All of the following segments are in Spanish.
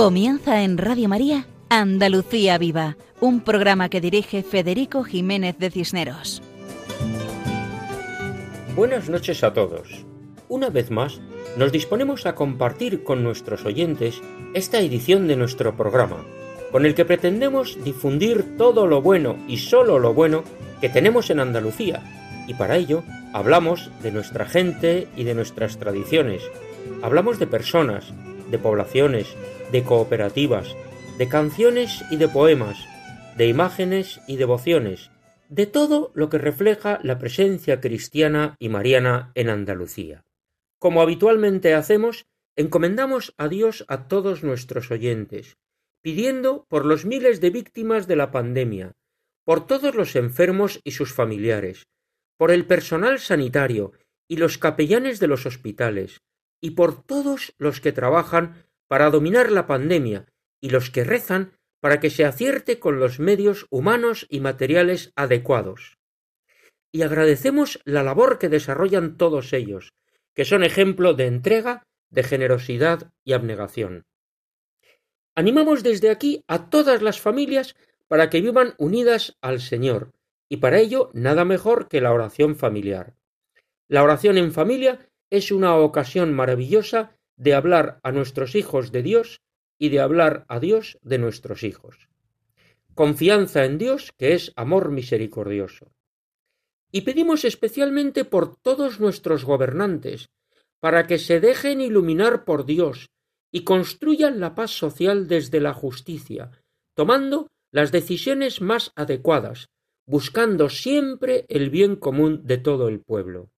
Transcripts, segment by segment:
Comienza en Radio María Andalucía Viva, un programa que dirige Federico Jiménez de Cisneros. Buenas noches a todos. Una vez más, nos disponemos a compartir con nuestros oyentes esta edición de nuestro programa, con el que pretendemos difundir todo lo bueno y solo lo bueno que tenemos en Andalucía, y para ello hablamos de nuestra gente y de nuestras tradiciones, hablamos de personas, de poblaciones, de cooperativas, de canciones y de poemas, de imágenes y devociones, de todo lo que refleja la presencia cristiana y mariana en Andalucía. Como habitualmente hacemos, encomendamos a Dios a todos nuestros oyentes, pidiendo por los miles de víctimas de la pandemia, por todos los enfermos y sus familiares, por el personal sanitario y los capellanes de los hospitales, y por todos los que trabajan para dominar la pandemia y los que rezan para que se acierte con los medios humanos y materiales adecuados. Y agradecemos la labor que desarrollan todos ellos, que son ejemplo de entrega, de generosidad y abnegación. Animamos desde aquí a todas las familias para que vivan unidas al Señor, y para ello nada mejor que la oración familiar. La oración en familia es una ocasión maravillosa de hablar a nuestros hijos de Dios y de hablar a Dios de nuestros hijos. Confianza en Dios, que es amor misericordioso. Y pedimos especialmente por todos nuestros gobernantes, para que se dejen iluminar por Dios y construyan la paz social desde la justicia, tomando las decisiones más adecuadas, buscando siempre el bien común de todo el pueblo.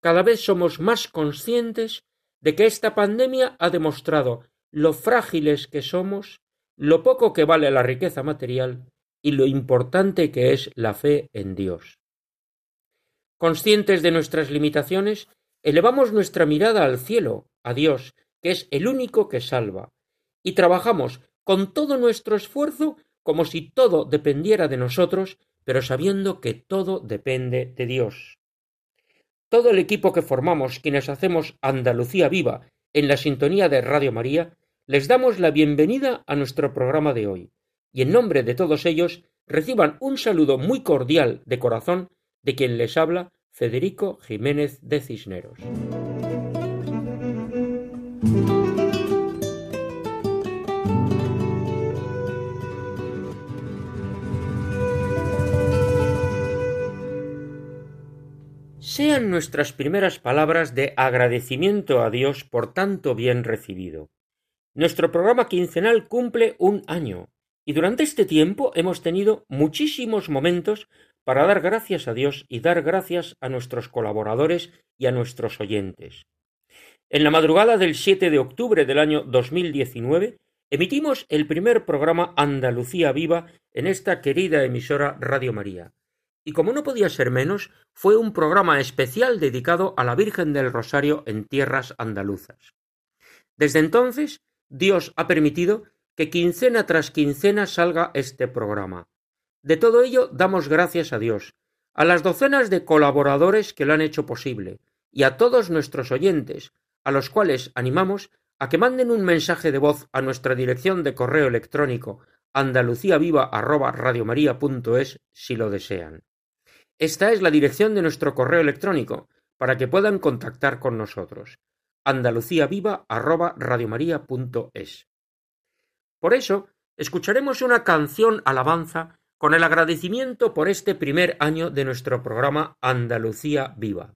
Cada vez somos más conscientes de que esta pandemia ha demostrado lo frágiles que somos, lo poco que vale la riqueza material y lo importante que es la fe en Dios. Conscientes de nuestras limitaciones, elevamos nuestra mirada al cielo, a Dios, que es el único que salva, y trabajamos con todo nuestro esfuerzo como si todo dependiera de nosotros pero sabiendo que todo depende de Dios. Todo el equipo que formamos quienes hacemos Andalucía Viva en la sintonía de Radio María, les damos la bienvenida a nuestro programa de hoy, y en nombre de todos ellos reciban un saludo muy cordial de corazón de quien les habla Federico Jiménez de Cisneros. Sean nuestras primeras palabras de agradecimiento a Dios por tanto bien recibido. Nuestro programa quincenal cumple un año, y durante este tiempo hemos tenido muchísimos momentos para dar gracias a Dios y dar gracias a nuestros colaboradores y a nuestros oyentes. En la madrugada del 7 de octubre del año 2019 emitimos el primer programa Andalucía Viva en esta querida emisora Radio María y como no podía ser menos, fue un programa especial dedicado a la Virgen del Rosario en tierras andaluzas. Desde entonces, Dios ha permitido que quincena tras quincena salga este programa. De todo ello damos gracias a Dios, a las docenas de colaboradores que lo han hecho posible, y a todos nuestros oyentes, a los cuales animamos a que manden un mensaje de voz a nuestra dirección de correo electrónico andaluciaviva@radiomaria.es si lo desean. Esta es la dirección de nuestro correo electrónico para que puedan contactar con nosotros. andaluciaviva@radiomaria.es. Por eso, escucharemos una canción alabanza con el agradecimiento por este primer año de nuestro programa Andalucía Viva.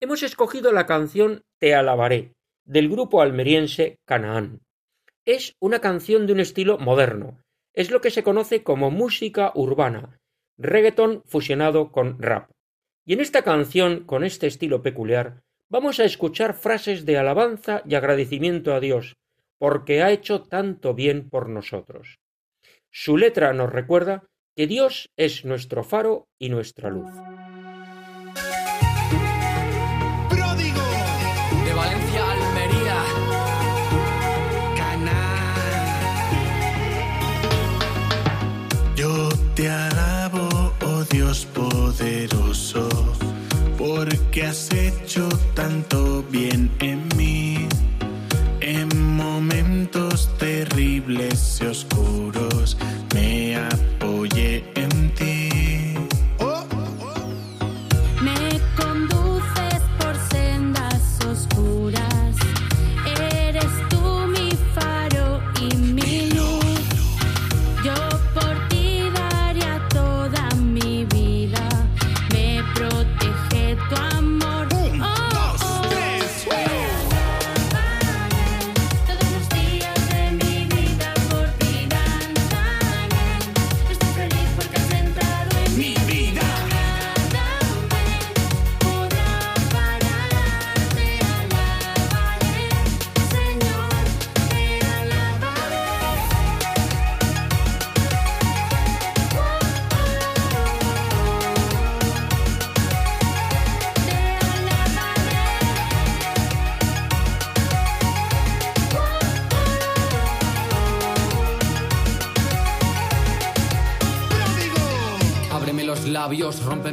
Hemos escogido la canción Te alabaré del grupo almeriense Canaán. Es una canción de un estilo moderno, es lo que se conoce como música urbana, reggaeton fusionado con rap. Y en esta canción, con este estilo peculiar, vamos a escuchar frases de alabanza y agradecimiento a Dios, porque ha hecho tanto bien por nosotros. Su letra nos recuerda que Dios es nuestro faro y nuestra luz. Has hecho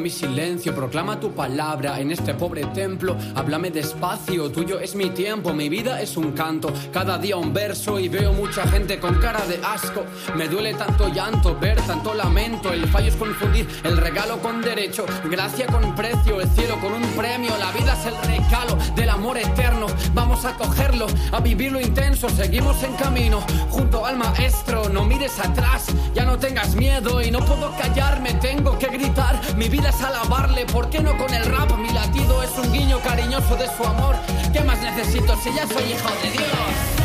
silencio, proclama tu palabra en este pobre templo. Háblame despacio, tuyo es mi tiempo, mi vida es un canto. Cada día un verso y veo mucha gente con cara de asco. Me duele tanto llanto, ver tanto lamento. El fallo es confundir el regalo con derecho, gracia con precio, el cielo con un premio. La vida es el regalo del amor eterno. Vamos a cogerlo, a vivirlo intenso. Seguimos en camino junto al maestro. No mires atrás, ya no tengas miedo y no puedo callarme. Tengo que gritar, mi vida es alabarle. ¿Por qué no con el rap? Mi latido es un guiño cariñoso de su amor. ¿Qué más necesito si ya soy hijo de Dios?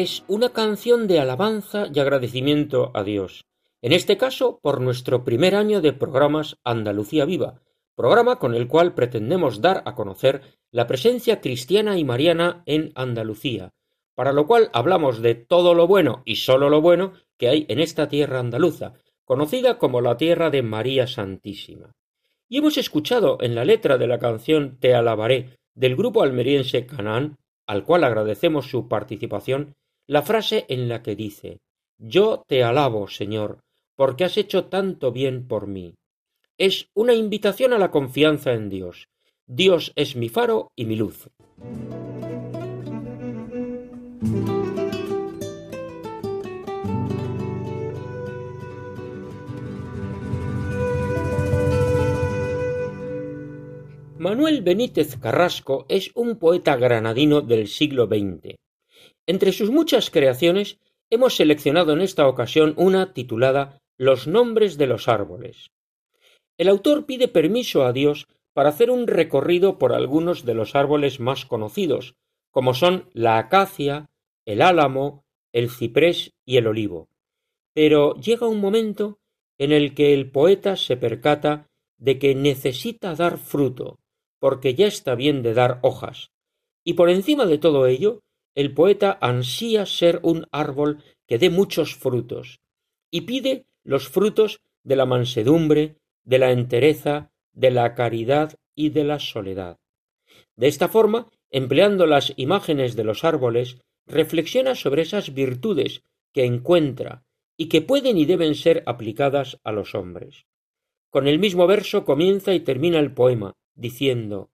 Es una canción de alabanza y agradecimiento a Dios, en este caso por nuestro primer año de programas Andalucía Viva, programa con el cual pretendemos dar a conocer la presencia cristiana y mariana en Andalucía, para lo cual hablamos de todo lo bueno y sólo lo bueno que hay en esta tierra andaluza, conocida como la tierra de María Santísima. Y hemos escuchado en la letra de la canción Te alabaré del grupo almeriense Canaán, al cual agradecemos su participación, la frase en la que dice Yo te alabo, Señor, porque has hecho tanto bien por mí. Es una invitación a la confianza en Dios. Dios es mi faro y mi luz. Manuel Benítez Carrasco es un poeta granadino del siglo XX. Entre sus muchas creaciones hemos seleccionado en esta ocasión una titulada Los nombres de los árboles. El autor pide permiso a Dios para hacer un recorrido por algunos de los árboles más conocidos, como son la acacia, el álamo, el ciprés y el olivo. Pero llega un momento en el que el poeta se percata de que necesita dar fruto, porque ya está bien de dar hojas. Y por encima de todo ello, el poeta ansía ser un árbol que dé muchos frutos, y pide los frutos de la mansedumbre, de la entereza, de la caridad y de la soledad. De esta forma, empleando las imágenes de los árboles, reflexiona sobre esas virtudes que encuentra y que pueden y deben ser aplicadas a los hombres. Con el mismo verso comienza y termina el poema, diciendo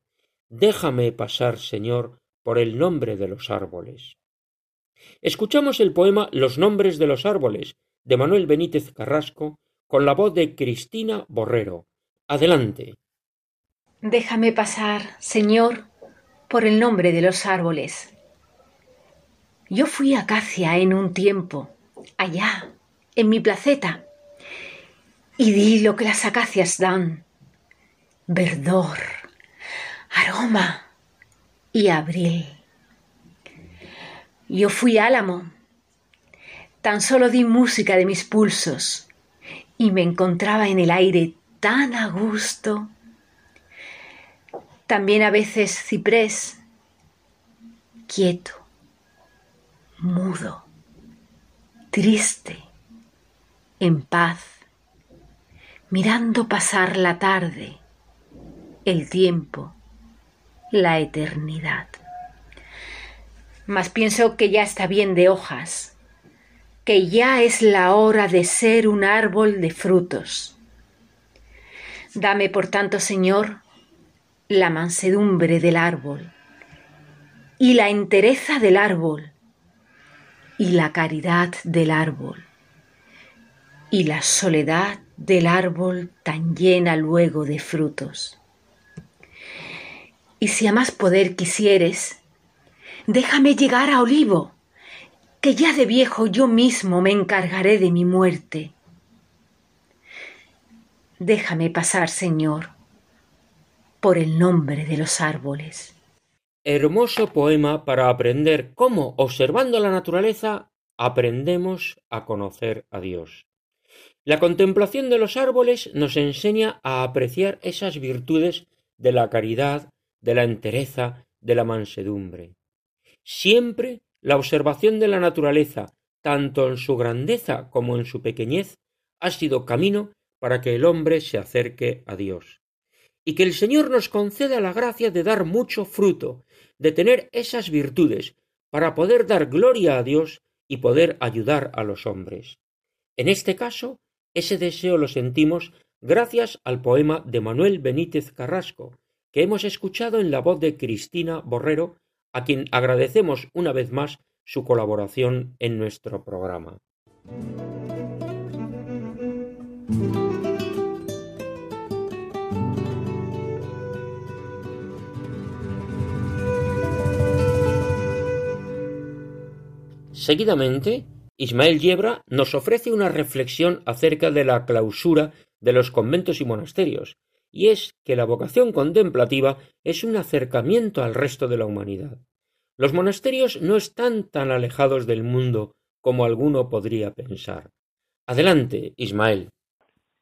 Déjame pasar, Señor, por el nombre de los árboles. Escuchamos el poema Los nombres de los árboles de Manuel Benítez Carrasco con la voz de Cristina Borrero. Adelante. Déjame pasar, Señor, por el nombre de los árboles. Yo fui acacia en un tiempo, allá, en mi placeta, y di lo que las acacias dan, verdor, aroma y abril. Yo fui álamo, tan solo di música de mis pulsos, y me encontraba en el aire tan a gusto. También a veces ciprés, quieto, mudo, triste, en paz, mirando pasar la tarde, el tiempo, la eternidad. Mas pienso que ya está bien de hojas, que ya es la hora de ser un árbol de frutos. Dame, por tanto, Señor, la mansedumbre del árbol y la entereza del árbol y la caridad del árbol y la soledad del árbol tan llena luego de frutos. Y si a más poder quisieres, déjame llegar a olivo, que ya de viejo yo mismo me encargaré de mi muerte. Déjame pasar, Señor, por el nombre de los árboles. Hermoso poema para aprender cómo, observando la naturaleza, aprendemos a conocer a Dios. La contemplación de los árboles nos enseña a apreciar esas virtudes de la caridad, de la entereza, de la mansedumbre. Siempre la observación de la naturaleza, tanto en su grandeza como en su pequeñez, ha sido camino para que el hombre se acerque a Dios. Y que el Señor nos conceda la gracia de dar mucho fruto, de tener esas virtudes, para poder dar gloria a Dios y poder ayudar a los hombres. En este caso, ese deseo lo sentimos gracias al poema de Manuel Benítez Carrasco, que hemos escuchado en la voz de Cristina Borrero, a quien agradecemos una vez más su colaboración en nuestro programa. Seguidamente, Ismael Yebra nos ofrece una reflexión acerca de la clausura de los conventos y monasterios, y es que la vocación contemplativa es un acercamiento al resto de la humanidad. Los monasterios no están tan alejados del mundo como alguno podría pensar. Adelante, Ismael.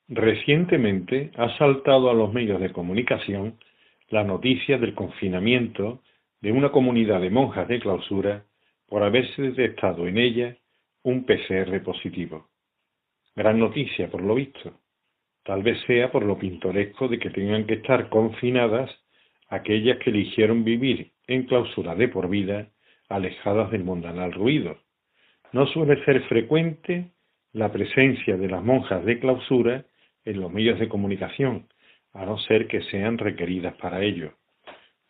Recientemente ha saltado a los medios de comunicación la noticia del confinamiento de una comunidad de monjas de clausura por haberse detectado en ella un PCR positivo. Gran noticia, por lo visto. Tal vez sea por lo pintoresco de que tengan que estar confinadas aquellas que eligieron vivir en clausura de por vida, alejadas del mundanal ruido. No suele ser frecuente la presencia de las monjas de clausura en los medios de comunicación, a no ser que sean requeridas para ello.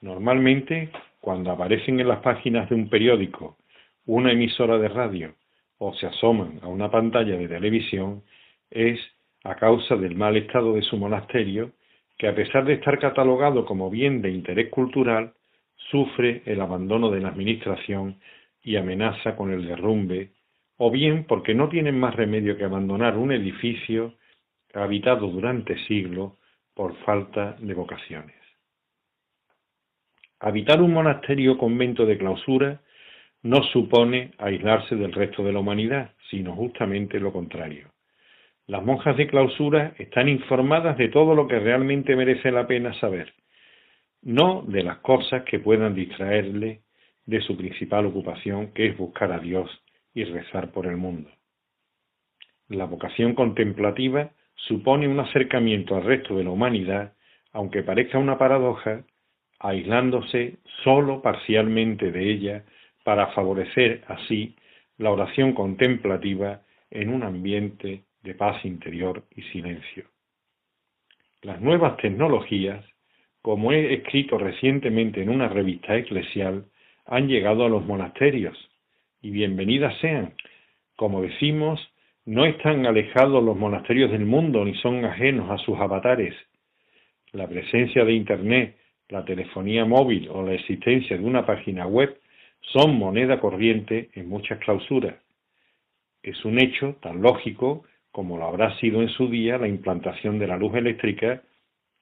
Normalmente, cuando aparecen en las páginas de un periódico, una emisora de radio o se asoman a una pantalla de televisión, es a causa del mal estado de su monasterio, que a pesar de estar catalogado como bien de interés cultural, sufre el abandono de la administración y amenaza con el derrumbe, o bien porque no tienen más remedio que abandonar un edificio habitado durante siglos por falta de vocaciones. Habitar un monasterio o convento de clausura no supone aislarse del resto de la humanidad, sino justamente lo contrario. Las monjas de clausura están informadas de todo lo que realmente merece la pena saber, no de las cosas que puedan distraerle de su principal ocupación, que es buscar a Dios y rezar por el mundo. La vocación contemplativa supone un acercamiento al resto de la humanidad, aunque parezca una paradoja, aislándose sólo parcialmente de ella para favorecer así la oración contemplativa en un ambiente de paz interior y silencio. Las nuevas tecnologías como he escrito recientemente en una revista eclesial, han llegado a los monasterios. Y bienvenidas sean. Como decimos, no están alejados los monasterios del mundo ni son ajenos a sus avatares. La presencia de Internet, la telefonía móvil o la existencia de una página web son moneda corriente en muchas clausuras. Es un hecho tan lógico como lo habrá sido en su día la implantación de la luz eléctrica,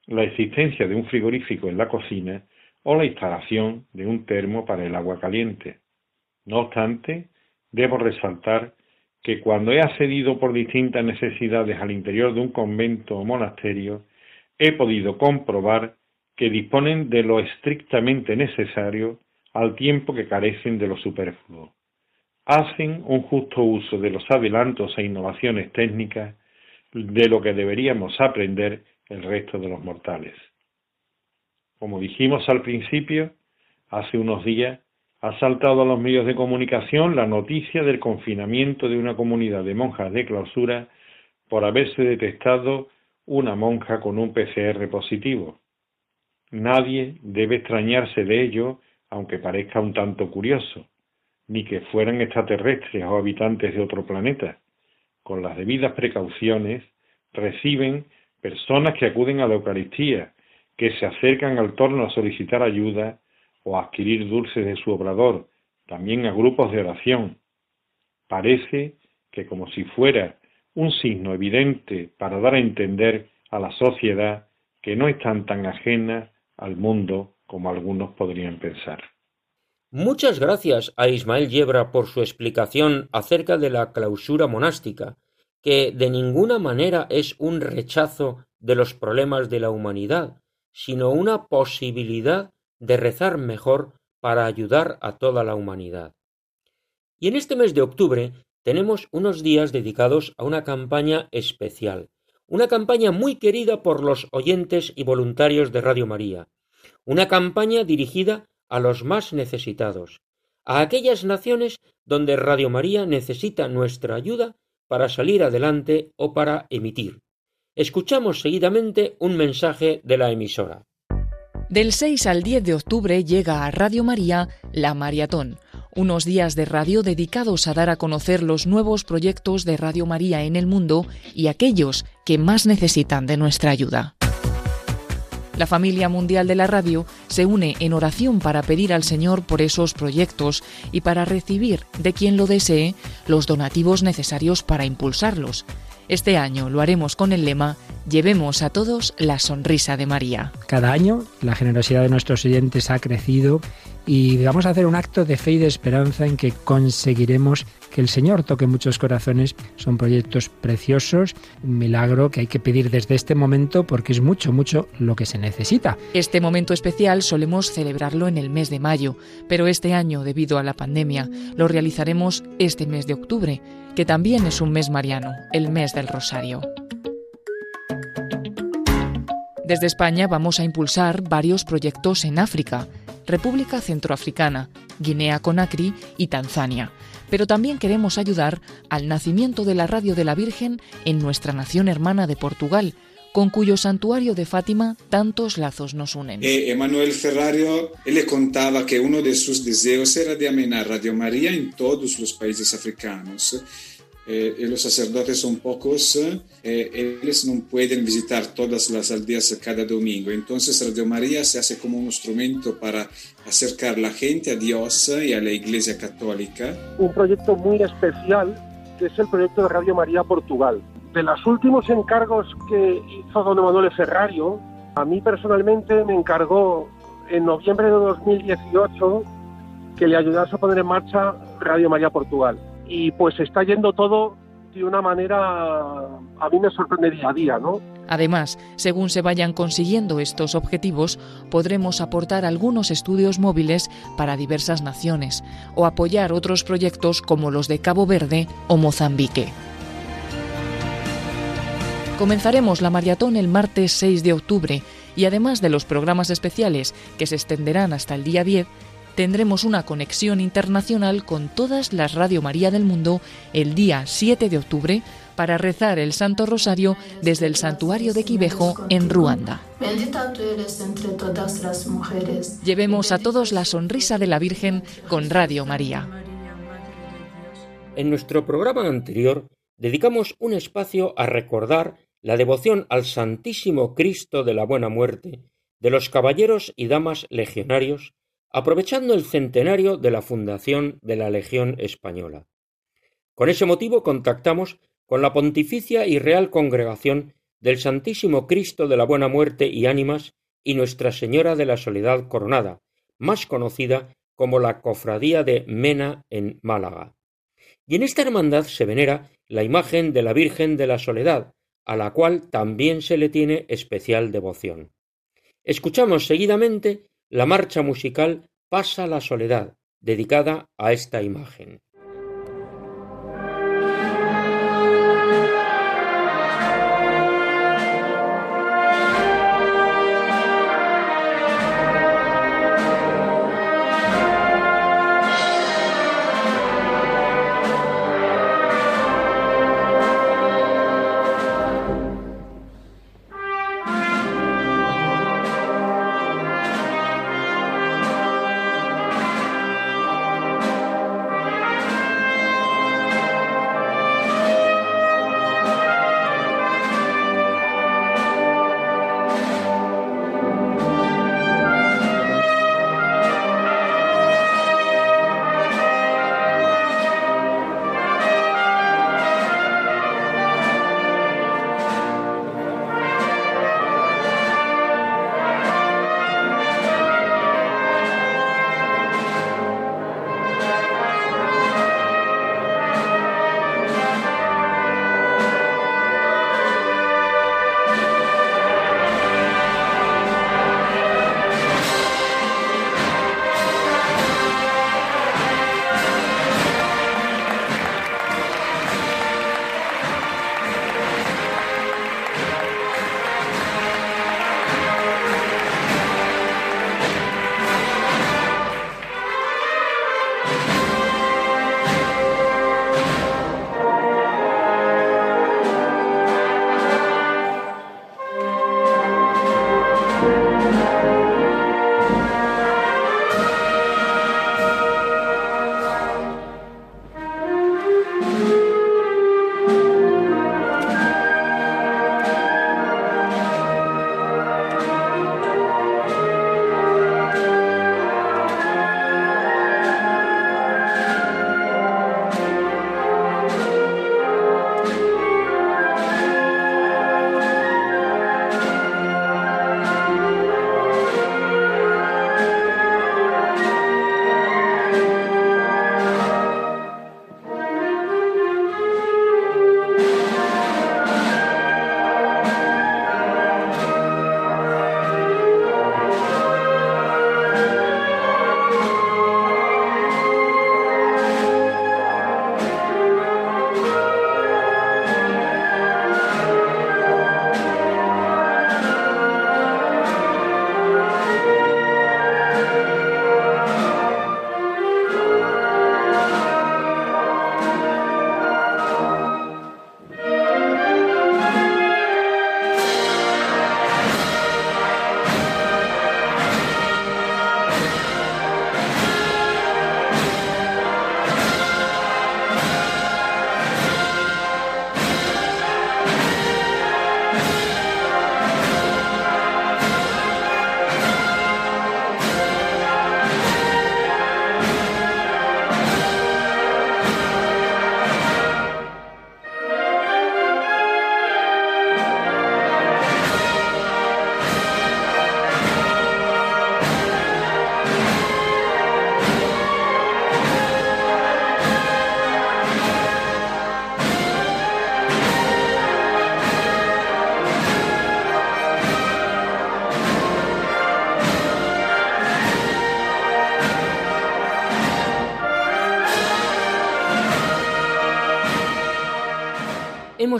la existencia de un frigorífico en la cocina o la instalación de un termo para el agua caliente. No obstante, debo resaltar que cuando he accedido por distintas necesidades al interior de un convento o monasterio, he podido comprobar que disponen de lo estrictamente necesario al tiempo que carecen de lo superfluo. Hacen un justo uso de los adelantos e innovaciones técnicas de lo que deberíamos aprender el resto de los mortales. Como dijimos al principio, hace unos días ha saltado a los medios de comunicación la noticia del confinamiento de una comunidad de monjas de clausura por haberse detectado una monja con un PCR positivo. Nadie debe extrañarse de ello, aunque parezca un tanto curioso, ni que fueran extraterrestres o habitantes de otro planeta. Con las debidas precauciones, reciben personas que acuden a la Eucaristía, que se acercan al torno a solicitar ayuda o a adquirir dulces de su obrador, también a grupos de oración. Parece que como si fuera un signo evidente para dar a entender a la sociedad que no están tan ajenas al mundo como algunos podrían pensar. Muchas gracias a Ismael Yebra por su explicación acerca de la clausura monástica, que de ninguna manera es un rechazo de los problemas de la humanidad, sino una posibilidad de rezar mejor para ayudar a toda la humanidad. Y en este mes de octubre tenemos unos días dedicados a una campaña especial, una campaña muy querida por los oyentes y voluntarios de Radio María, una campaña dirigida a los más necesitados, a aquellas naciones donde Radio María necesita nuestra ayuda para salir adelante o para emitir. Escuchamos seguidamente un mensaje de la emisora. Del 6 al 10 de octubre llega a Radio María La Maratón, unos días de radio dedicados a dar a conocer los nuevos proyectos de Radio María en el mundo y aquellos que más necesitan de nuestra ayuda. La familia mundial de la radio se une en oración para pedir al Señor por esos proyectos y para recibir de quien lo desee los donativos necesarios para impulsarlos. Este año lo haremos con el lema Llevemos a todos la sonrisa de María. Cada año la generosidad de nuestros oyentes ha crecido y vamos a hacer un acto de fe y de esperanza en que conseguiremos que el Señor toque muchos corazones. Son proyectos preciosos, un milagro que hay que pedir desde este momento porque es mucho, mucho lo que se necesita. Este momento especial solemos celebrarlo en el mes de mayo, pero este año, debido a la pandemia, lo realizaremos este mes de octubre, que también es un mes mariano, el mes del Rosario. Desde España vamos a impulsar varios proyectos en África, República Centroafricana, Guinea Conakry y Tanzania. Pero también queremos ayudar al nacimiento de la Radio de la Virgen en nuestra nación hermana de Portugal, con cuyo santuario de Fátima tantos lazos nos unen. Emanuel Ferrario le contaba que uno de sus deseos era de amenar Radio María en todos los países africanos. Eh, y los sacerdotes son pocos, eh, ellos no pueden visitar todas las aldeas cada domingo. Entonces Radio María se hace como un instrumento para acercar la gente a Dios y a la Iglesia Católica. Un proyecto muy especial que es el proyecto de Radio María Portugal. De los últimos encargos que hizo don Emanuele Ferrario, a mí personalmente me encargó en noviembre de 2018 que le ayudase a poner en marcha Radio María Portugal y pues está yendo todo de una manera a mí me sorprende día a día, ¿no? Además, según se vayan consiguiendo estos objetivos, podremos aportar algunos estudios móviles para diversas naciones o apoyar otros proyectos como los de Cabo Verde o Mozambique. Comenzaremos la maratón el martes 6 de octubre y además de los programas especiales que se extenderán hasta el día 10, tendremos una conexión internacional con todas las Radio María del mundo el día 7 de octubre para rezar el Santo Rosario desde el santuario de Quibejo en Ruanda. Bendita tú eres entre todas las mujeres. Llevemos a todos la sonrisa de la Virgen con Radio María. En nuestro programa anterior dedicamos un espacio a recordar la devoción al Santísimo Cristo de la Buena Muerte de los caballeros y damas legionarios, aprovechando el centenario de la fundación de la Legión Española. Con ese motivo contactamos con la Pontificia y Real Congregación del Santísimo Cristo de la Buena Muerte y Ánimas y Nuestra Señora de la Soledad Coronada, más conocida como la Cofradía de Mena en Málaga. Y en esta hermandad se venera la imagen de la Virgen de la Soledad, a la cual también se le tiene especial devoción. Escuchamos seguidamente la marcha musical Pasa la Soledad, dedicada a esta imagen.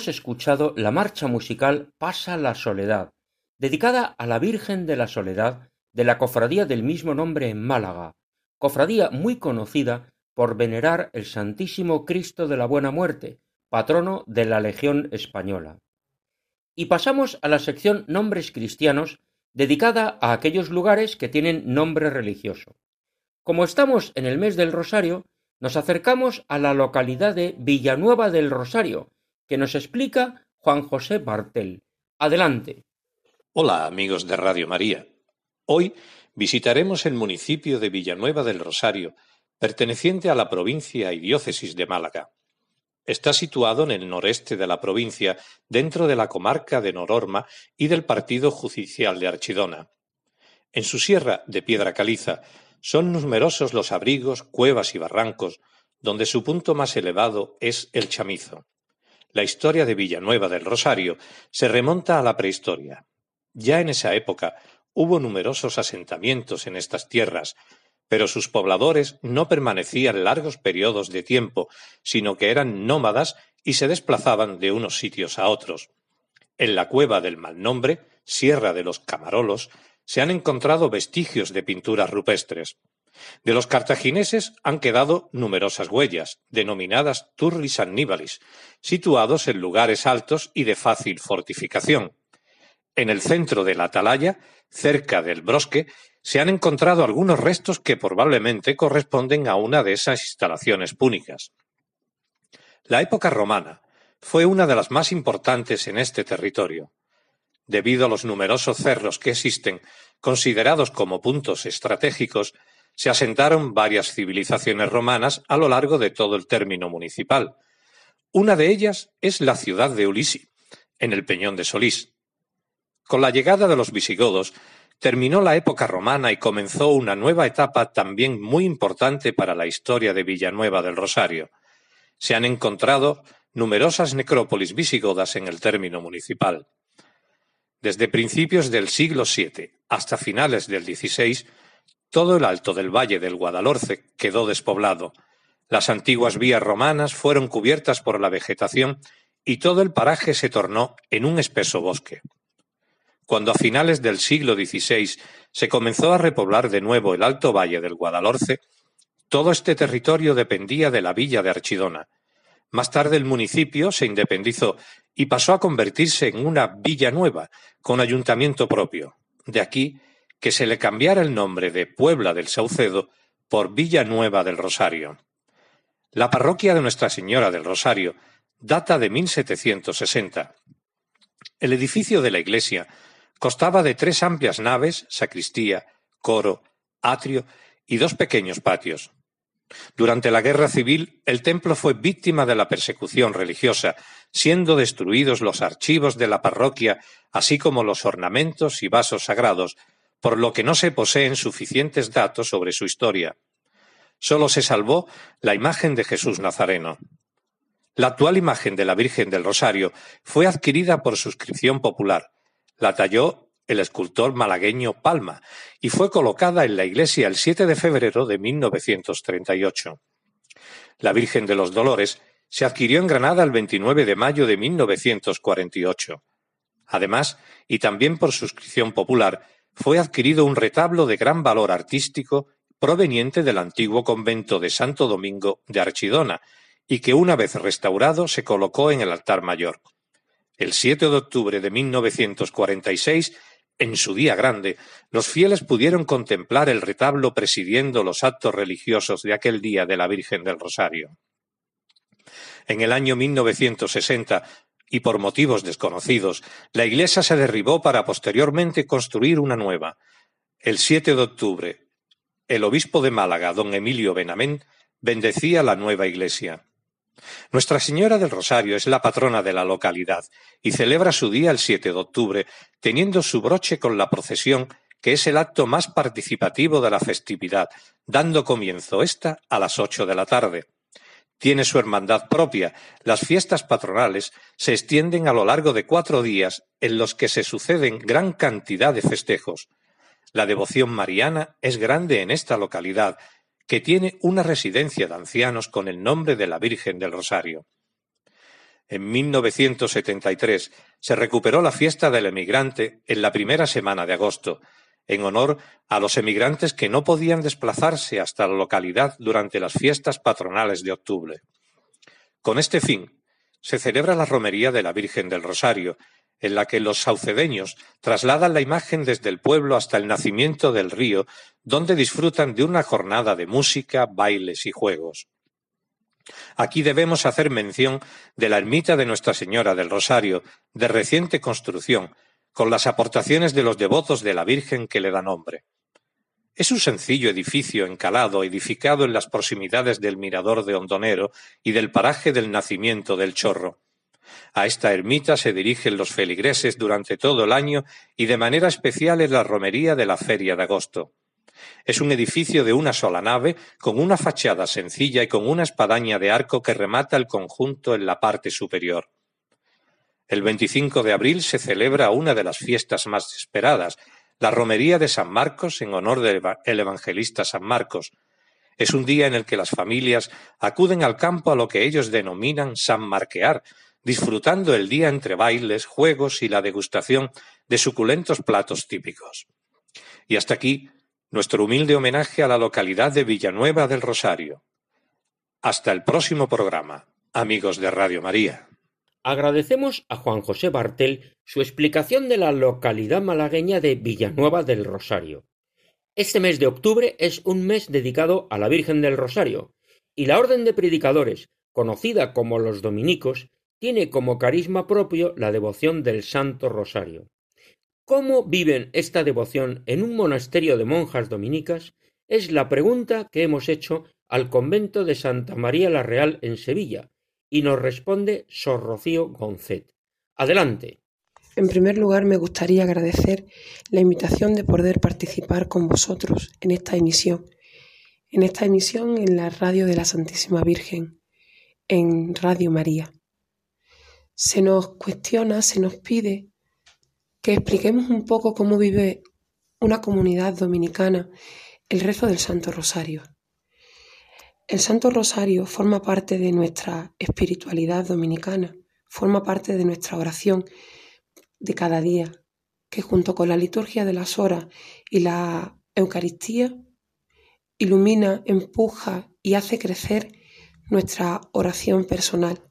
Hemos escuchado la marcha musical Pasa la Soledad, dedicada a la Virgen de la Soledad de la cofradía del mismo nombre en Málaga, cofradía muy conocida por venerar el Santísimo Cristo de la Buena Muerte, patrono de la Legión Española. Y pasamos a la sección Nombres Cristianos, dedicada a aquellos lugares que tienen nombre religioso. Como estamos en el mes del Rosario, nos acercamos a la localidad de Villanueva del Rosario, que nos explica Juan José Martel. Adelante. Hola amigos de Radio María. Hoy visitaremos el municipio de Villanueva del Rosario, perteneciente a la provincia y diócesis de Málaga. Está situado en el noreste de la provincia, dentro de la comarca de Nororma y del partido judicial de Archidona. En su sierra de piedra caliza son numerosos los abrigos, cuevas y barrancos, donde su punto más elevado es el Chamizo. La historia de Villanueva del Rosario se remonta a la prehistoria. Ya en esa época hubo numerosos asentamientos en estas tierras, pero sus pobladores no permanecían largos periodos de tiempo, sino que eran nómadas y se desplazaban de unos sitios a otros. En la cueva del mal nombre, Sierra de los Camarolos, se han encontrado vestigios de pinturas rupestres. De los cartagineses han quedado numerosas huellas, denominadas turris annibalis, situados en lugares altos y de fácil fortificación. En el centro de la atalaya, cerca del Brosque, se han encontrado algunos restos que probablemente corresponden a una de esas instalaciones púnicas. La época romana fue una de las más importantes en este territorio. Debido a los numerosos cerros que existen, considerados como puntos estratégicos, se asentaron varias civilizaciones romanas a lo largo de todo el término municipal. Una de ellas es la ciudad de Ulisi, en el Peñón de Solís. Con la llegada de los visigodos, terminó la época romana y comenzó una nueva etapa también muy importante para la historia de Villanueva del Rosario. Se han encontrado numerosas necrópolis visigodas en el término municipal. Desde principios del siglo VII hasta finales del XVI, todo el alto del valle del Guadalhorce quedó despoblado. Las antiguas vías romanas fueron cubiertas por la vegetación y todo el paraje se tornó en un espeso bosque. Cuando a finales del siglo XVI se comenzó a repoblar de nuevo el alto valle del Guadalhorce, todo este territorio dependía de la villa de Archidona. Más tarde el municipio se independizó y pasó a convertirse en una villa nueva, con ayuntamiento propio. De aquí que se le cambiara el nombre de Puebla del Saucedo por Villa Nueva del Rosario. La parroquia de Nuestra Señora del Rosario data de 1760. El edificio de la iglesia constaba de tres amplias naves, sacristía, coro, atrio y dos pequeños patios. Durante la guerra civil, el templo fue víctima de la persecución religiosa, siendo destruidos los archivos de la parroquia, así como los ornamentos y vasos sagrados, por lo que no se poseen suficientes datos sobre su historia. Solo se salvó la imagen de Jesús Nazareno. La actual imagen de la Virgen del Rosario fue adquirida por suscripción popular. La talló el escultor malagueño Palma y fue colocada en la iglesia el 7 de febrero de 1938. La Virgen de los Dolores se adquirió en Granada el 29 de mayo de 1948. Además, y también por suscripción popular, fue adquirido un retablo de gran valor artístico proveniente del antiguo convento de Santo Domingo de Archidona y que una vez restaurado se colocó en el altar mayor. El 7 de octubre de 1946 en su día grande, los fieles pudieron contemplar el retablo presidiendo los actos religiosos de aquel día de la Virgen del Rosario. En el año 1960, y por motivos desconocidos, la iglesia se derribó para posteriormente construir una nueva. El 7 de octubre, el obispo de Málaga, don Emilio Benamén, bendecía la nueva iglesia. Nuestra Señora del Rosario es la patrona de la localidad y celebra su día el 7 de octubre, teniendo su broche con la procesión, que es el acto más participativo de la festividad, dando comienzo esta a las ocho de la tarde. Tiene su hermandad propia. Las fiestas patronales se extienden a lo largo de cuatro días en los que se suceden gran cantidad de festejos. La devoción mariana es grande en esta localidad que tiene una residencia de ancianos con el nombre de la Virgen del Rosario. En 1973 se recuperó la fiesta del emigrante en la primera semana de agosto, en honor a los emigrantes que no podían desplazarse hasta la localidad durante las fiestas patronales de octubre. Con este fin, se celebra la romería de la Virgen del Rosario, en la que los saucedeños trasladan la imagen desde el pueblo hasta el nacimiento del río, donde disfrutan de una jornada de música, bailes y juegos. Aquí debemos hacer mención de la ermita de Nuestra Señora del Rosario, de reciente construcción, con las aportaciones de los devotos de la Virgen que le da nombre. Es un sencillo edificio encalado, edificado en las proximidades del mirador de Hondonero y del paraje del nacimiento del Chorro. A esta ermita se dirigen los feligreses durante todo el año y de manera especial en la romería de la Feria de Agosto. Es un edificio de una sola nave, con una fachada sencilla y con una espadaña de arco que remata el conjunto en la parte superior. El 25 de abril se celebra una de las fiestas más esperadas, la romería de San Marcos en honor del evangelista San Marcos. Es un día en el que las familias acuden al campo a lo que ellos denominan San Marquear, disfrutando el día entre bailes, juegos y la degustación de suculentos platos típicos. Y hasta aquí nuestro humilde homenaje a la localidad de Villanueva del Rosario. Hasta el próximo programa, amigos de Radio María. Agradecemos a Juan José Bartel su explicación de la localidad malagueña de Villanueva del Rosario. Este mes de octubre es un mes dedicado a la Virgen del Rosario, y la Orden de Predicadores, conocida como los dominicos, tiene como carisma propio la devoción del Santo Rosario. ¿Cómo viven esta devoción en un monasterio de monjas dominicas? Es la pregunta que hemos hecho al convento de Santa María la Real en Sevilla, y nos responde Sor Rocío Goncet. Adelante. En primer lugar, me gustaría agradecer la invitación de poder participar con vosotros en esta emisión, en esta emisión en la radio de la Santísima Virgen, en Radio María. Se nos cuestiona, se nos pide que expliquemos un poco cómo vive una comunidad dominicana el rezo del Santo Rosario. El Santo Rosario forma parte de nuestra espiritualidad dominicana, forma parte de nuestra oración de cada día, que junto con la liturgia de las horas y la Eucaristía ilumina, empuja y hace crecer nuestra oración personal.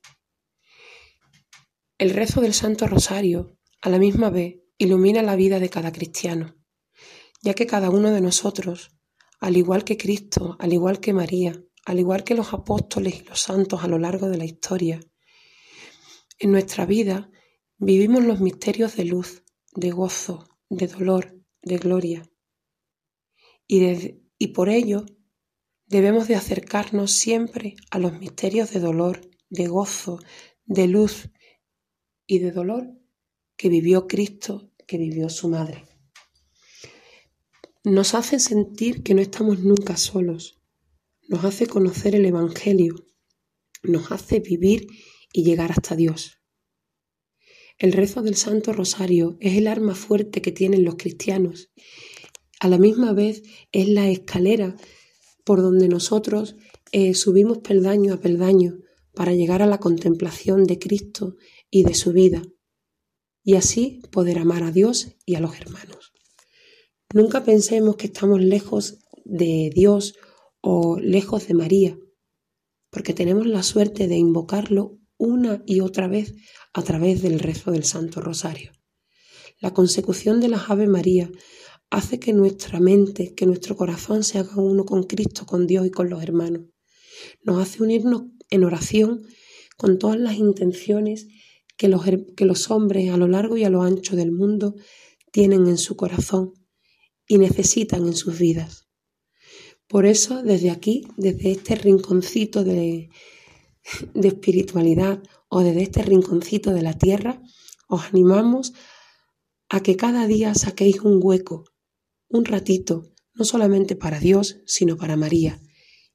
El rezo del Santo Rosario, a la misma vez, ilumina la vida de cada cristiano, ya que cada uno de nosotros, al igual que Cristo, al igual que María, al igual que los apóstoles y los santos a lo largo de la historia, en nuestra vida vivimos los misterios de luz, de gozo, de dolor, de gloria. Y, por ello debemos de acercarnos siempre a los misterios de dolor, de gozo, de luz y de dolor que vivió Cristo, que vivió su madre. Nos hace sentir que no estamos nunca solos, nos hace conocer el Evangelio, nos hace vivir y llegar hasta Dios. El rezo del Santo Rosario es el arma fuerte que tienen los cristianos. A la misma vez es la escalera por donde nosotros eh, subimos peldaño a peldaño para llegar a la contemplación de Cristo y de su vida, y así poder amar a Dios y a los hermanos. Nunca pensemos que estamos lejos de Dios o lejos de María, porque tenemos la suerte de invocarlo una y otra vez a través del rezo del Santo Rosario. La consecución de las Ave María hace que nuestra mente, que nuestro corazón se haga uno con Cristo, con Dios y con los hermanos. Nos hace unirnos en oración con todas las intenciones que los, que los hombres a lo largo y a lo ancho del mundo tienen en su corazón y necesitan en sus vidas. Por eso, desde aquí, desde este rinconcito de, de espiritualidad o desde este rinconcito de la tierra, os animamos a que cada día saquéis un hueco, un ratito, no solamente para Dios, sino para María.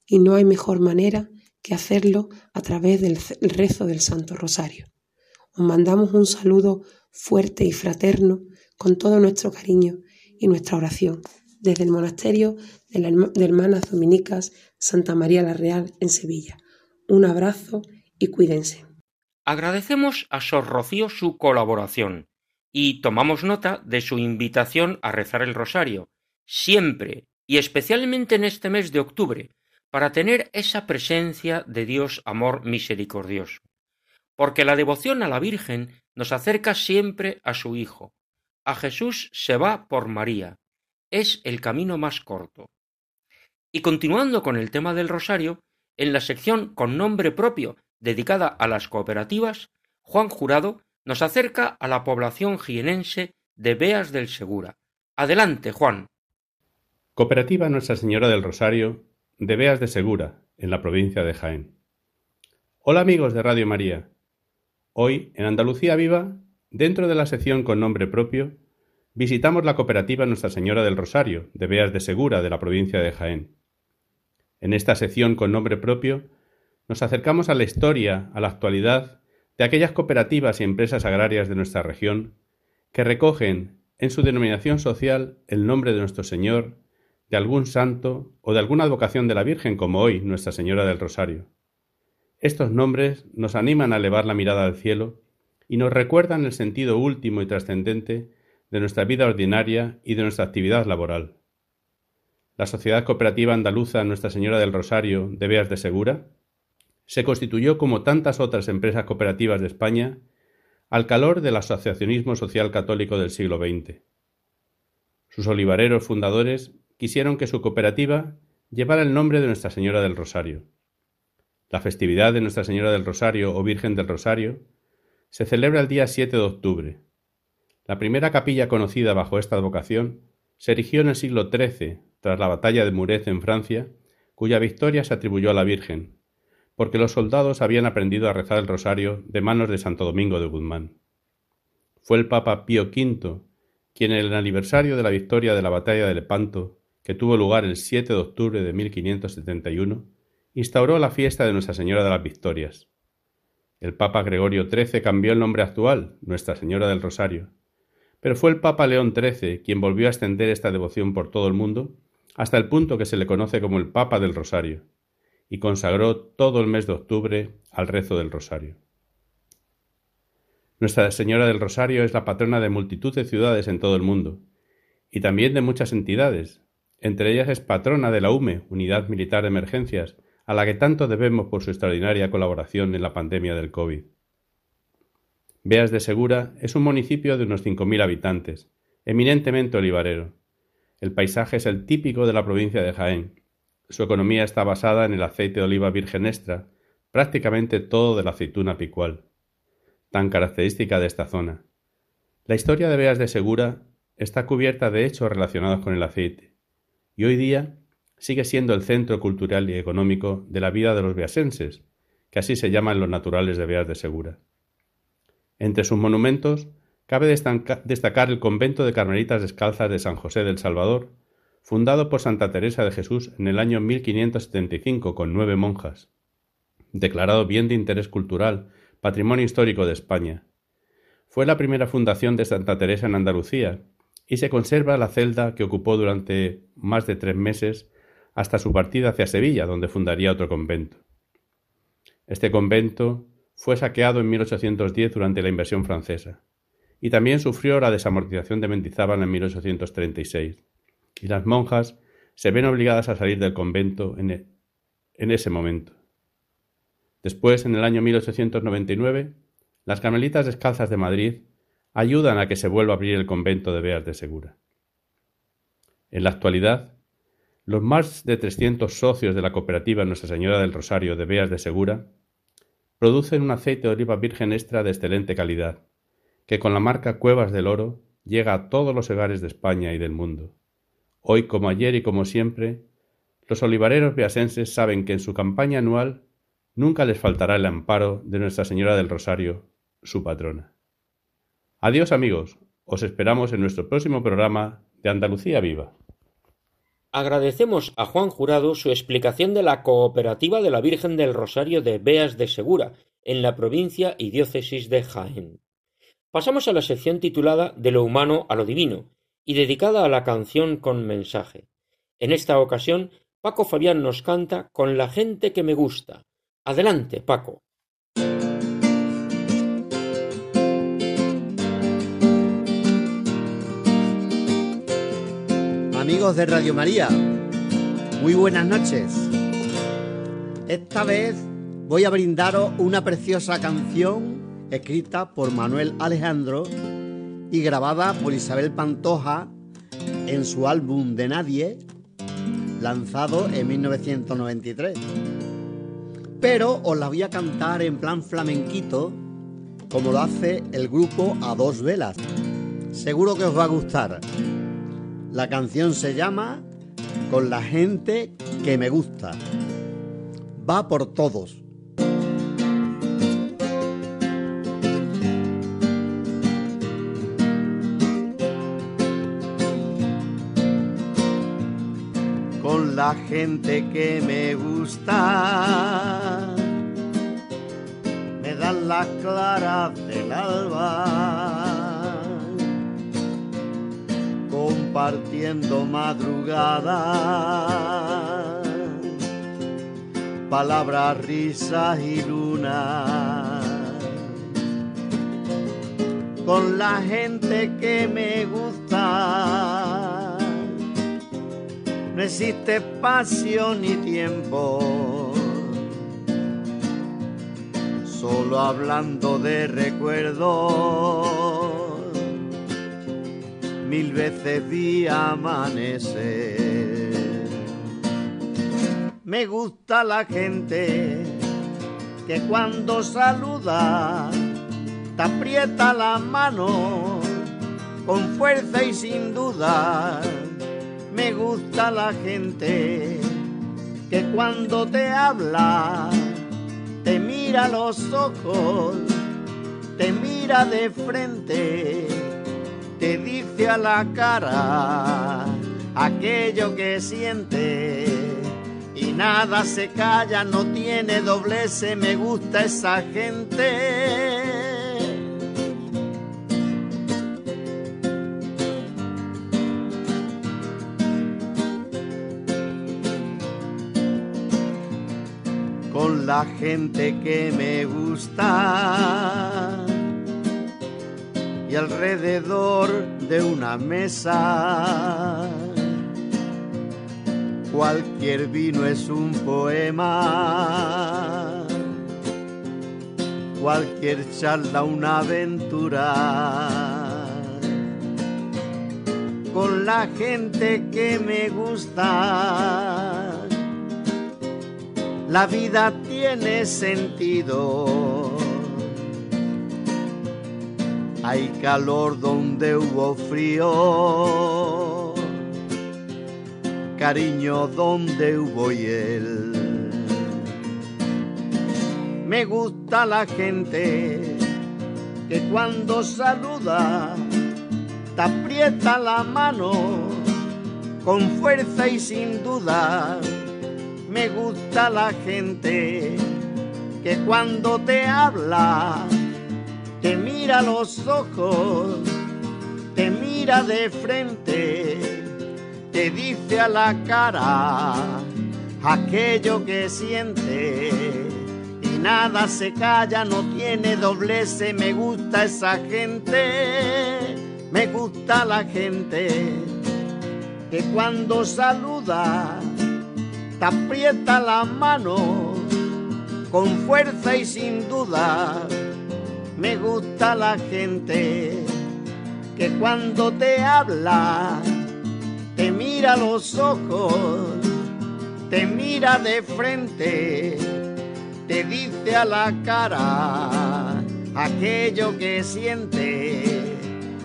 Y no hay mejor manera que hacerlo a través del rezo del Santo Rosario. Os mandamos un saludo fuerte y fraterno con todo nuestro cariño y nuestra oración desde el monasterio de, la, Hermanas Dominicas Santa María la Real en Sevilla. Un abrazo y cuídense. Agradecemos a Sor Rocío su colaboración y tomamos nota de su invitación a rezar el rosario, siempre y especialmente en este mes de octubre, para tener esa presencia de Dios amor misericordioso. porque la devoción a la Virgen nos acerca siempre a su Hijo. A Jesús se va por María. Es el camino más corto. Y continuando con el tema del rosario, en la sección con nombre propio dedicada a las cooperativas, Juan Jurado nos acerca a la población jienense de Beas del Segura. Adelante, Juan. Cooperativa Nuestra Señora del Rosario de Beas de Segura, en la provincia de Jaén. Hola amigos de Radio María. Hoy, en Andalucía Viva, dentro de la sección con nombre propio, visitamos la cooperativa Nuestra Señora del Rosario, de Beas de Segura, de la provincia de Jaén. En esta sección con nombre propio, nos acercamos a la historia, a la actualidad, de aquellas cooperativas y empresas agrarias de nuestra región que recogen en su denominación social el nombre de nuestro Señor, de algún santo o de alguna advocación de la Virgen como hoy Nuestra Señora del Rosario. Estos nombres nos animan a elevar la mirada al cielo y nos recuerdan el sentido último y trascendente de nuestra vida ordinaria y de nuestra actividad laboral. La Sociedad Cooperativa Andaluza Nuestra Señora del Rosario de Beas de Segura se constituyó como tantas otras empresas cooperativas de España al calor del asociacionismo social católico del siglo XX. Sus olivareros fundadores quisieron que su cooperativa llevara el nombre de Nuestra Señora del Rosario. La festividad de Nuestra Señora del Rosario o Virgen del Rosario se celebra el día 7 de octubre. La primera capilla conocida bajo esta advocación se erigió en el siglo XIII, tras la batalla de Muret en Francia, cuya victoria se atribuyó a la Virgen, porque los soldados habían aprendido a rezar el rosario de manos de Santo Domingo de Guzmán. Fue el Papa Pío V quien en el aniversario de la victoria de la batalla de Lepanto, que tuvo lugar el 7 de octubre de 1571, instauró la fiesta de Nuestra Señora de las Victorias. El Papa Gregorio XIII cambió el nombre actual, Nuestra Señora del Rosario, pero fue el Papa León XIII quien volvió a extender esta devoción por todo el mundo hasta el punto que se le conoce como el Papa del Rosario, y consagró todo el mes de octubre al rezo del Rosario. Nuestra Señora del Rosario es la patrona de multitud de ciudades en todo el mundo, y también de muchas entidades. Entre ellas es patrona de la UME, Unidad Militar de Emergencias, a la que tanto debemos por su extraordinaria colaboración en la pandemia del COVID. Beas de Segura es un municipio de unos 5.000 habitantes, eminentemente olivarero. El paisaje es el típico de la provincia de Jaén. Su economía está basada en el aceite de oliva virgen extra, prácticamente todo de la aceituna picual, tan característica de esta zona. La historia de Beas de Segura está cubierta de hechos relacionados con el aceite, y hoy día sigue siendo el centro cultural y económico de la vida de los beasenses, que así se llaman los naturales de Beas de Segura. Entre sus monumentos cabe destacar el convento de Carmelitas Descalzas de San José del Salvador, fundado por Santa Teresa de Jesús en el año 1575 con nueve monjas, declarado bien de interés cultural, patrimonio histórico de España. Fue la primera fundación de Santa Teresa en Andalucía y se conserva la celda que ocupó durante más de tres meses hasta su partida hacia Sevilla, donde fundaría otro convento. Este convento fue saqueado en 1810 durante la invasión francesa, y también sufrió la desamortización de Mendizábal en 1836, y las monjas se ven obligadas a salir del convento en, e, en ese momento. Después, en el año 1899, las Carmelitas Descalzas de Madrid ayudan a que se vuelva a abrir el convento de Beas de Segura. En la actualidad, los más de 300 socios de la cooperativa Nuestra Señora del Rosario de Beas de Segura producen un aceite de oliva virgen extra de excelente calidad, que con la marca Cuevas del Oro llega a todos los hogares de España y del mundo. Hoy, como ayer y como siempre, los olivareros beasenses saben que en su campaña anual nunca les faltará el amparo de Nuestra Señora del Rosario, su patrona. Adiós amigos, os esperamos en nuestro próximo programa de Andalucía Viva. Agradecemos a Juan Jurado su explicación de la cooperativa de la Virgen del Rosario de Beas de Segura, en la provincia y diócesis de Jaén. Pasamos a la sección titulada De lo humano a lo divino, y dedicada a la canción con mensaje. En esta ocasión, Paco Fabián nos canta Con la gente que me gusta. Adelante, Paco. De Radio María, muy buenas noches. Esta vez voy a brindaros una preciosa canción escrita por Manuel Alejandro y grabada por Isabel Pantoja en su álbum De Nadie, lanzado en 1993. Pero os la voy a cantar en plan flamenquito, como lo hace el grupo A Dos Velas. Seguro que os va a gustar. La canción se llama Con la gente que me gusta. Va por todos. Con la gente que me gusta. Me dan las claras del alba compartiendo madrugada, palabras, risas y luna. Con la gente que me gusta, no existe espacio ni tiempo, solo hablando de recuerdos mil veces vi amanecer. Me gusta la gente que cuando saluda te aprieta la mano con fuerza y sin duda. Me gusta la gente que cuando te habla te mira los ojos, te mira de frente te dice a la cara aquello que siente y nada se calla, no tiene doblece, me gusta esa gente. Con la gente que me gusta alrededor de una mesa. Cualquier vino es un poema, cualquier charla una aventura. Con la gente que me gusta, la vida tiene sentido hay calor donde hubo frío, cariño donde hubo hiel. Me gusta la gente que cuando saluda te aprieta la mano con fuerza y sin duda. Me gusta la gente que cuando te habla te mira a los ojos, te mira de frente, te dice a la cara aquello que siente. Y nada se calla, no tiene doblece, me gusta esa gente, me gusta la gente que cuando saluda te aprieta la mano con fuerza y sin duda me gusta la gente que cuando te habla te mira los ojos, te mira de frente, te dice a la cara aquello que siente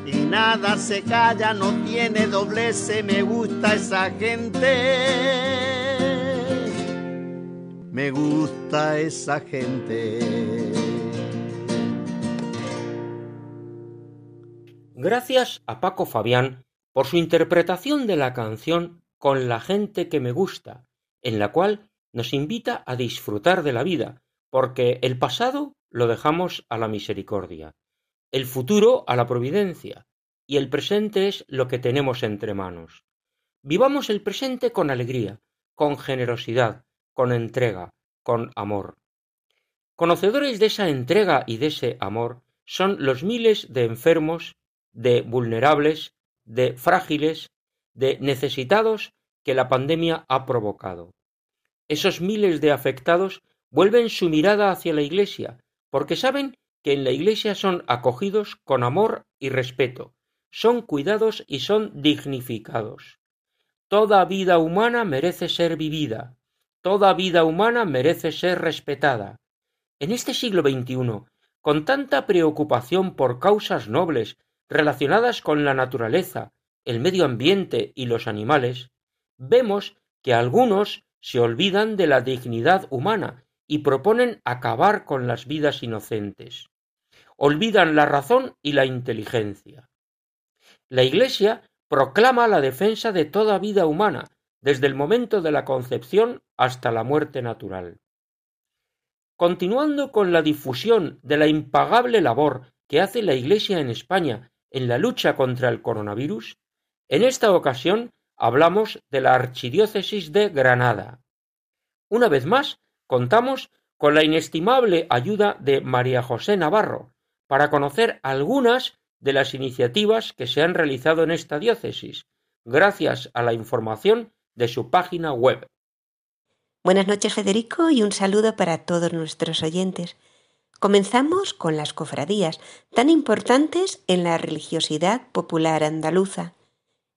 y nada se calla, no tiene doblece, me gusta esa gente, me gusta esa gente. Gracias a Paco Fabián por su interpretación de la canción Con la gente que me gusta, en la cual nos invita a disfrutar de la vida, porque el pasado lo dejamos a la misericordia, el futuro a la providencia, y el presente es lo que tenemos entre manos. Vivamos el presente con alegría, con generosidad, con entrega, con amor. Conocedores de esa entrega y de ese amor son los miles de enfermos de vulnerables, de frágiles, de necesitados que la pandemia ha provocado. Esos miles de afectados vuelven su mirada hacia la Iglesia, porque saben que en la Iglesia son acogidos con amor y respeto, son cuidados y son dignificados. Toda vida humana merece ser vivida, toda vida humana merece ser respetada. En este siglo XXI, con tanta preocupación por causas nobles relacionadas con la naturaleza, el medio ambiente y los animales, vemos que algunos se olvidan de la dignidad humana y proponen acabar con las vidas inocentes. Olvidan la razón y la inteligencia. La Iglesia proclama la defensa de toda vida humana, desde el momento de la concepción hasta la muerte natural. Continuando con la difusión de la impagable labor que hace la Iglesia en España en la lucha contra el coronavirus, en esta ocasión hablamos de la Archidiócesis de Granada. Una vez más, contamos con la inestimable ayuda de María José Navarro para conocer algunas de las iniciativas que se han realizado en esta diócesis, gracias a la información de su página web. Buenas noches Federico y un saludo para todos nuestros oyentes. Comenzamos con las cofradías, tan importantes en la religiosidad popular andaluza.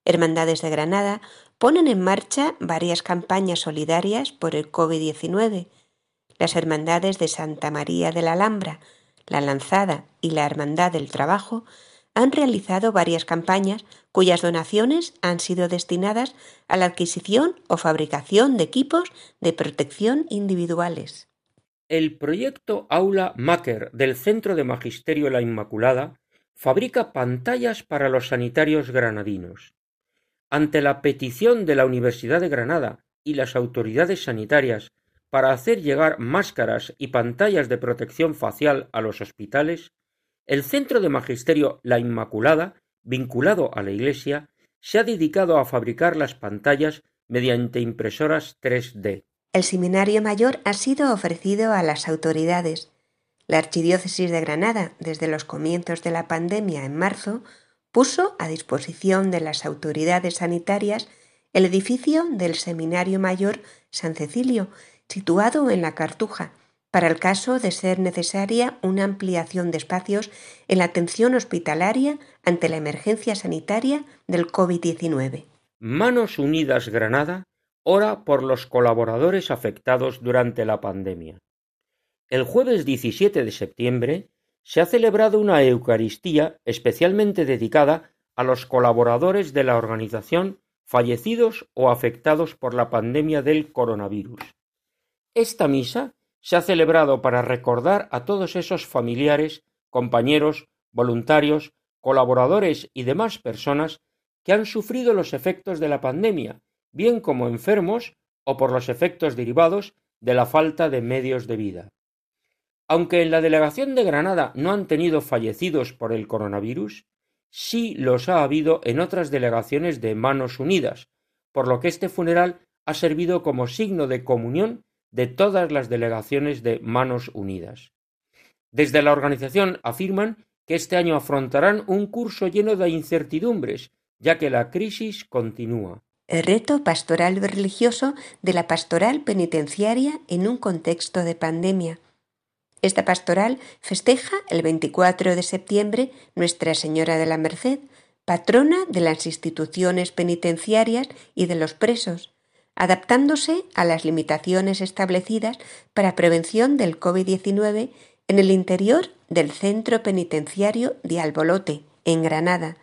Hermandades de Granada ponen en marcha varias campañas solidarias por el COVID-19. Las Hermandades de Santa María de la Alhambra, la Lanzada y la Hermandad del Trabajo han realizado varias campañas cuyas donaciones han sido destinadas a la adquisición o fabricación de equipos de protección individuales. El proyecto Aula Maker del Centro de Magisterio La Inmaculada fabrica pantallas para los sanitarios granadinos. Ante la petición de la Universidad de Granada y las autoridades sanitarias para hacer llegar máscaras y pantallas de protección facial a los hospitales, el Centro de Magisterio La Inmaculada, vinculado a la Iglesia, se ha dedicado a fabricar las pantallas mediante impresoras 3D. El seminario mayor ha sido ofrecido a las autoridades. La Archidiócesis de Granada, desde los comienzos de la pandemia en marzo, puso a disposición de las autoridades sanitarias el edificio del Seminario Mayor San Cecilio, situado en la Cartuja, para el caso de ser necesaria una ampliación de espacios en la atención hospitalaria ante la emergencia sanitaria del COVID-19. Manos Unidas Granada ora por los colaboradores afectados durante la pandemia. El jueves 17 de septiembre se ha celebrado una Eucaristía especialmente dedicada a los colaboradores de la organización fallecidos o afectados por la pandemia del coronavirus. Esta misa se ha celebrado para recordar a todos esos familiares, compañeros, voluntarios, colaboradores y demás personas que han sufrido los efectos de la pandemia, bien como enfermos o por los efectos derivados de la falta de medios de vida. Aunque en la delegación de Granada no han tenido fallecidos por el coronavirus, sí los ha habido en otras delegaciones de Manos Unidas, por lo que este funeral ha servido como signo de comunión de todas las delegaciones de Manos Unidas. Desde la organización afirman que este año afrontarán un curso lleno de incertidumbres, ya que la crisis continúa. El reto pastoral religioso de la pastoral penitenciaria en un contexto de pandemia. Esta pastoral festeja el 24 de septiembre Nuestra Señora de la Merced, patrona de las instituciones penitenciarias y de los presos, adaptándose a las limitaciones establecidas para prevención del COVID-19 en el interior del centro penitenciario de Albolote, en Granada.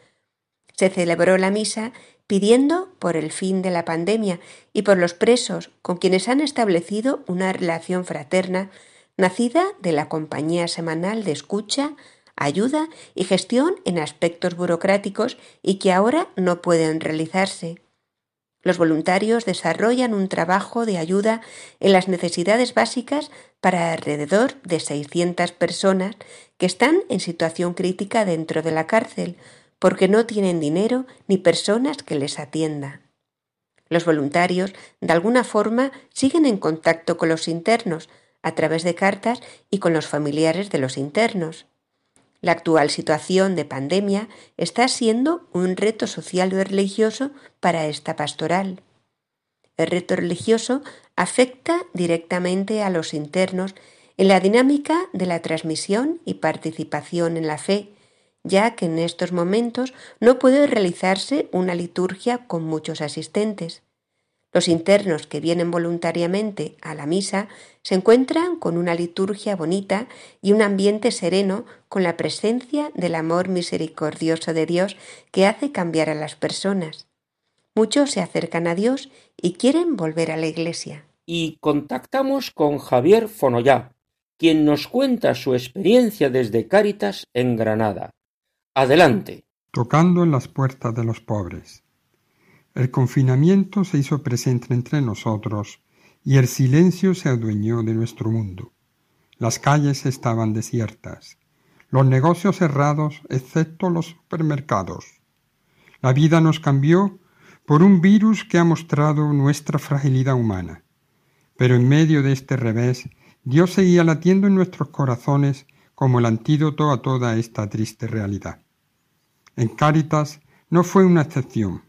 Se celebró la misa pidiendo por el fin de la pandemia y por los presos con quienes han establecido una relación fraterna nacida de la compañía semanal de escucha, ayuda y gestión en aspectos burocráticos y que ahora no pueden realizarse. Los voluntarios desarrollan un trabajo de ayuda en las necesidades básicas para alrededor de 600 personas que están en situación crítica dentro de la cárcel porque no tienen dinero ni personas que les atienda. Los voluntarios, de alguna forma, siguen en contacto con los internos a través de cartas y con los familiares de los internos. La actual situación de pandemia está siendo un reto social y religioso para esta pastoral. El reto religioso afecta directamente a los internos en la dinámica de la transmisión y participación en la fe, ya que en estos momentos no puede realizarse una liturgia con muchos asistentes. Los internos que vienen voluntariamente a la misa se encuentran con una liturgia bonita y un ambiente sereno con la presencia del amor misericordioso de Dios que hace cambiar a las personas. Muchos se acercan a Dios y quieren volver a la iglesia. Y contactamos con Javier Fonollá, quien nos cuenta su experiencia desde Cáritas en Granada. Adelante. Tocando en las puertas de los pobres. El confinamiento se hizo presente entre nosotros y el silencio se adueñó de nuestro mundo. Las calles estaban desiertas, los negocios cerrados excepto los supermercados. La vida nos cambió por un virus que ha mostrado nuestra fragilidad humana. Pero en medio de este revés, Dios seguía latiendo en nuestros corazones como el antídoto a toda esta triste realidad. En Cáritas no fue una excepción.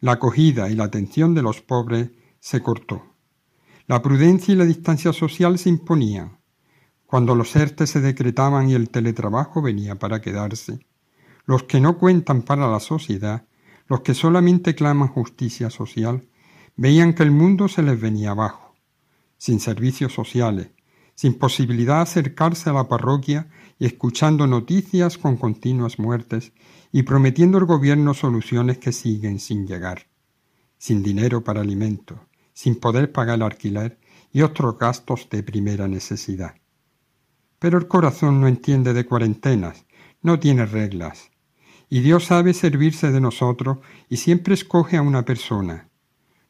La acogida y la atención de los pobres se cortó. La prudencia y la distancia social se imponían. Cuando los ERTE se decretaban y el teletrabajo venía para quedarse, los que no cuentan para la sociedad, los que solamente claman justicia social, veían que el mundo se les venía abajo, sin servicios sociales, sin posibilidad de acercarse a la parroquia y escuchando noticias con continuas muertes y prometiendo al gobierno soluciones que siguen sin llegar, sin dinero para alimentos, sin poder pagar el alquiler y otros gastos de primera necesidad. Pero el corazón no entiende de cuarentenas, no tiene reglas, y Dios sabe servirse de nosotros y siempre escoge a una persona.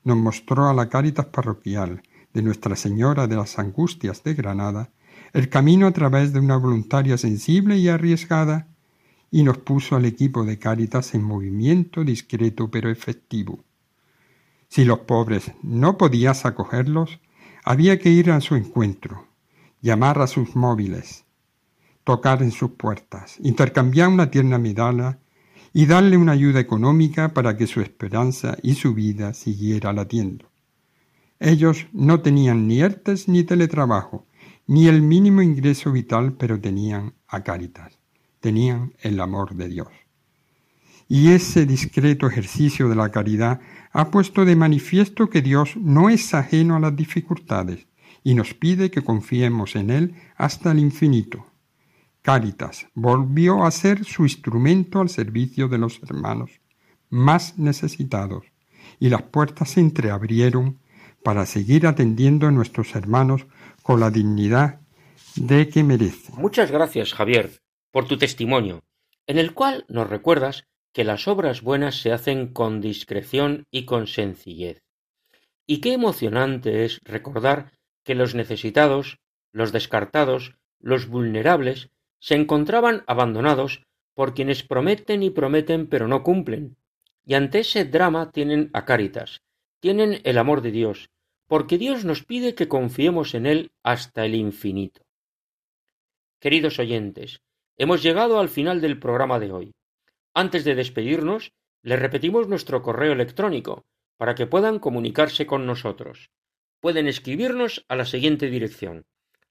Nos mostró a la Cáritas parroquial de Nuestra Señora de las Angustias de Granada el camino a través de una voluntaria sensible y arriesgada y nos puso al equipo de Cáritas en movimiento discreto pero efectivo. Si los pobres no podías acogerlos, había que ir a su encuentro, llamar a sus móviles, tocar en sus puertas, intercambiar una tierna medalla y darle una ayuda económica para que su esperanza y su vida siguiera latiendo. Ellos no tenían ni ERTES ni teletrabajo, ni el mínimo ingreso vital, pero tenían a Cáritas, tenían el amor de Dios. Y ese discreto ejercicio de la caridad ha puesto de manifiesto que Dios no es ajeno a las dificultades y nos pide que confiemos en Él hasta el infinito. Cáritas volvió a ser su instrumento al servicio de los hermanos más necesitados y las puertas se entreabrieron para seguir atendiendo a nuestros hermanos con la dignidad de que merecen. Muchas gracias, Javier, por tu testimonio, en el cual nos recuerdas que las obras buenas se hacen con discreción y con sencillez. Y qué emocionante es recordar que los necesitados, los descartados, los vulnerables, se encontraban abandonados por quienes prometen y prometen pero no cumplen. Y ante ese drama tienen a Cáritas, tienen el amor de Dios, porque Dios nos pide que confiemos en Él hasta el infinito. Queridos oyentes, hemos llegado al final del programa de hoy. Antes de despedirnos, les repetimos nuestro correo electrónico para que puedan comunicarse con nosotros. Pueden escribirnos a la siguiente dirección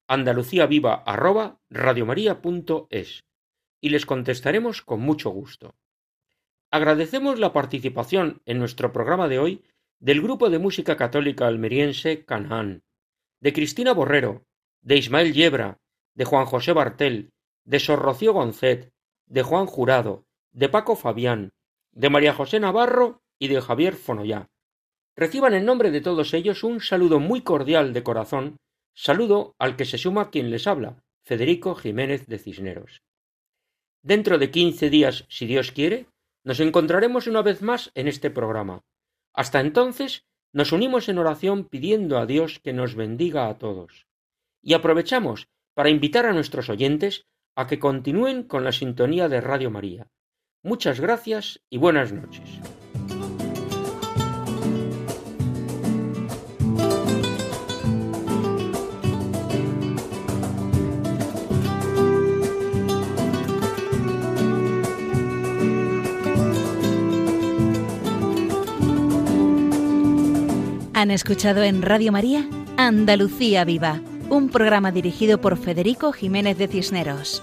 andaluciaviva@radiomaria.es y les contestaremos con mucho gusto. Agradecemos la participación en nuestro programa de hoy del grupo de música católica almeriense Canaan, de Cristina Borrero, de Ismael Yebra, de Juan José Bartel, de Sor Rocío Goncet, de Juan Jurado, de Paco Fabián, de María José Navarro y de Javier Fonollá. Reciban en nombre de todos ellos un saludo muy cordial de corazón, saludo al que se suma quien les habla, Federico Jiménez de Cisneros. Dentro de quince días, si Dios quiere, nos encontraremos una vez más en este programa. Hasta entonces, nos unimos en oración pidiendo a Dios que nos bendiga a todos. Y aprovechamos para invitar a nuestros oyentes a que continúen con la sintonía de Radio María. Muchas gracias y buenas noches. Han escuchado en Radio María Andalucía Viva, un programa dirigido por Federico Jiménez de Cisneros.